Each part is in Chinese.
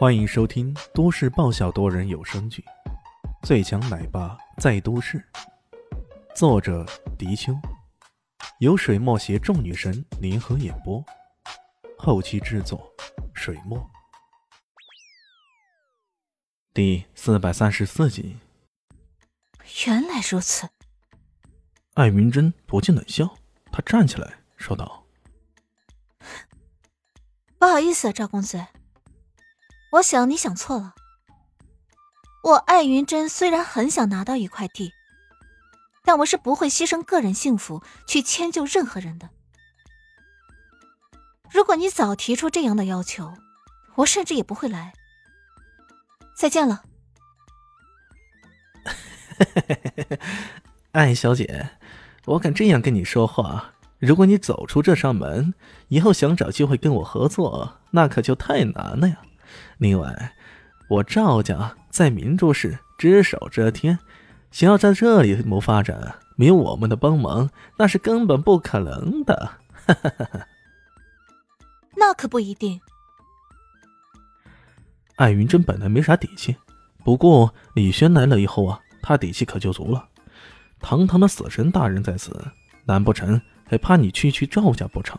欢迎收听都市爆笑多人有声剧《最强奶爸在都市》，作者：迪秋，由水墨携众女神联合演播，后期制作：水墨。第四百三十四集。原来如此。艾云珍不禁冷笑，她站起来说道：“不好意思，赵公子。”我想你想错了。我艾云珍虽然很想拿到一块地，但我是不会牺牲个人幸福去迁就任何人的。如果你早提出这样的要求，我甚至也不会来。再见了，艾小姐，我敢这样跟你说话。如果你走出这扇门，以后想找机会跟我合作，那可就太难了呀。另外，我赵家在明珠市只手遮天，想要在这里谋发展，没有我们的帮忙，那是根本不可能的。那可不一定。艾云珍本来没啥底气，不过李轩来了以后啊，他底气可就足了。堂堂的死神大人在此，难不成还怕你区区赵家不成？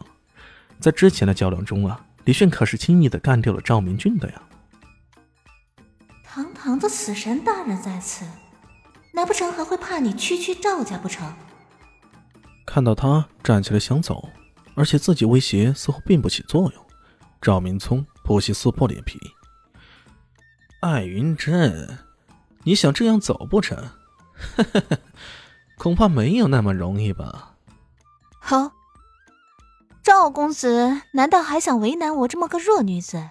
在之前的较量中啊。李炫可是轻易的干掉了赵明俊的呀！堂堂的死神大人在此，难不成还会怕你区区赵家不成？看到他站起来想走，而且自己威胁似乎并不起作用，赵明聪不惜撕破脸皮：“艾云珍，你想这样走不成？恐怕没有那么容易吧？”好。赵公子难道还想为难我这么个弱女子？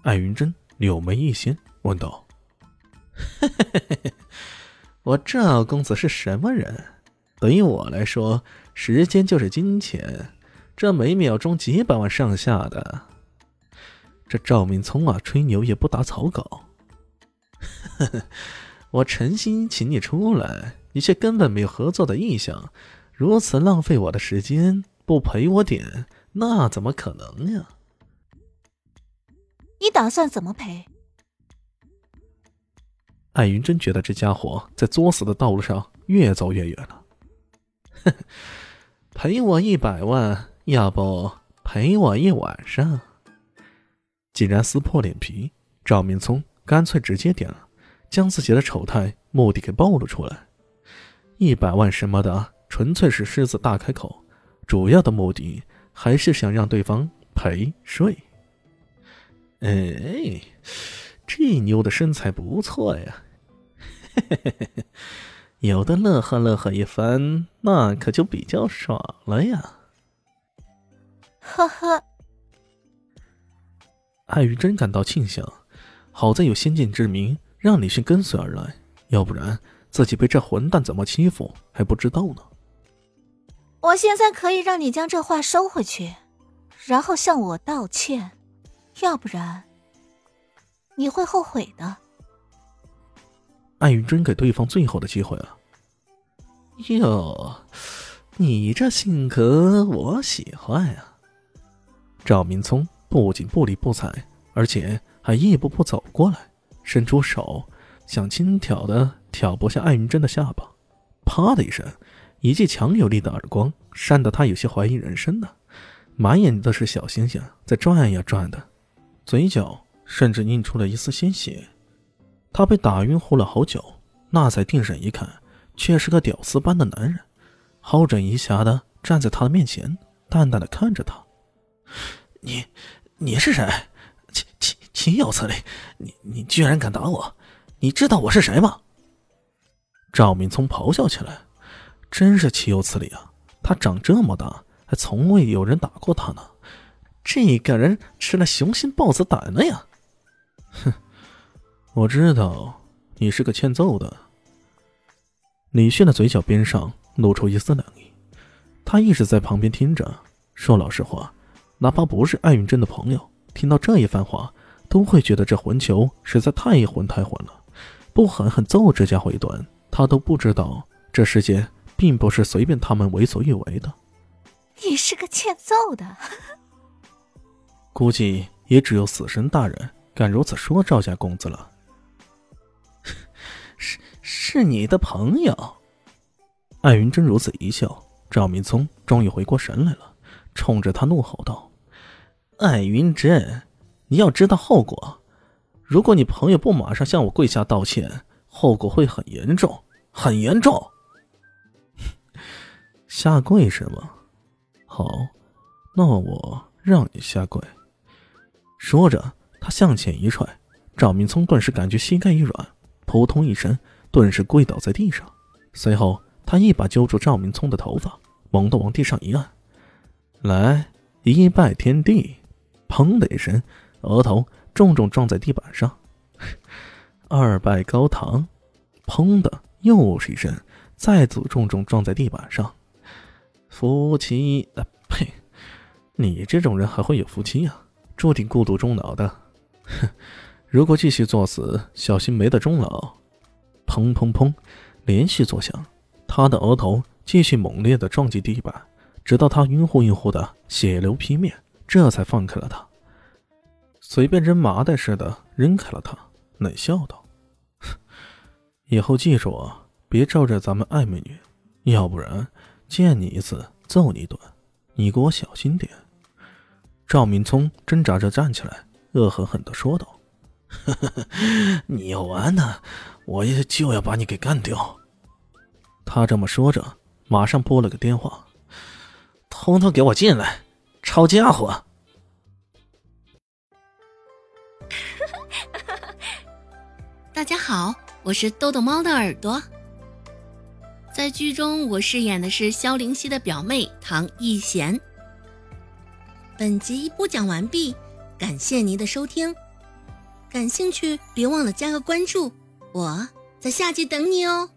艾云珍柳眉一掀，问道：“我赵公子是什么人？对于我来说，时间就是金钱，这每秒钟几百万上下的。这赵明聪啊，吹牛也不打草稿。我诚心请你出来，你却根本没有合作的意向，如此浪费我的时间。”不赔我点，那怎么可能呀？你打算怎么赔？艾云真觉得这家伙在作死的道路上越走越远了。赔我一百万，要不赔我一晚上？既然撕破脸皮，赵明聪干脆直接点了，将自己的丑态目的给暴露出来。一百万什么的，纯粹是狮子大开口。主要的目的还是想让对方陪睡。哎，这妞的身材不错呀，有的乐呵乐呵一番，那可就比较爽了呀。呵呵，艾玉真感到庆幸，好在有先见之明让李迅跟随而来，要不然自己被这混蛋怎么欺负还不知道呢。我现在可以让你将这话收回去，然后向我道歉，要不然你会后悔的。艾云真给对方最后的机会了。哟，你这性格我喜欢啊！赵明聪不仅不理不睬，而且还一步步走过来，伸出手想轻挑的挑拨下艾云真的下巴，啪的一声。一记强有力的耳光，扇得他有些怀疑人生呢，满眼都是小星星在转呀转的，嘴角甚至映出了一丝鲜血。他被打晕乎了好久，那才定神一看，却是个屌丝般的男人，好整以暇的站在他的面前，淡淡的看着他：“你，你是谁？岂岂岂有此理！你你居然敢打我！你知道我是谁吗？”赵明聪咆哮起来。真是岂有此理啊！他长这么大，还从未有人打过他呢。这个人吃了雄心豹子胆了呀！哼，我知道你是个欠揍的。李迅的嘴角边上露出一丝冷意，他一直在旁边听着。说老实话，哪怕不是艾云珍的朋友，听到这一番话，都会觉得这混球实在太混太混了。不狠狠揍这家伙一顿，他都不知道这世界。并不是随便他们为所欲为的。你是个欠揍的，估计也只有死神大人敢如此说赵家公子了。是是你的朋友。艾云真如此一笑，赵明聪终于回过神来了，冲着他怒吼道：“艾云真，你要知道后果。如果你朋友不马上向我跪下道歉，后果会很严重，很严重。”下跪是吗？好，那我让你下跪。说着，他向前一踹，赵明聪顿时感觉膝盖一软，扑通一声，顿时跪倒在地上。随后，他一把揪住赵明聪的头发，猛地往地上一按，来一拜天地，砰的一声，额头重重撞在地板上；二拜高堂，砰的又是一声，再次重重撞在地板上。夫妻啊，呸！你这种人还会有夫妻呀？注定孤独终老的。哼！如果继续作死，小心没得终老。砰砰砰，连续作响，他的额头继续猛烈的撞击地板，直到他晕乎晕乎的血流披面，这才放开了他。随便扔麻袋似的扔开了他，冷笑道：“ 以后记住啊，别招惹咱们爱美女，要不然……”见你一次揍你一顿，你给我小心点。赵明聪挣扎着站起来，恶狠狠的说道：“ 你要完呢，我也就要把你给干掉。”他这么说着，马上拨了个电话：“通通给我进来，抄家伙！” 大家好，我是豆豆猫的耳朵。在剧中，我饰演的是萧灵溪的表妹唐艺贤。本集播讲完毕，感谢您的收听。感兴趣别忘了加个关注，我在下集等你哦。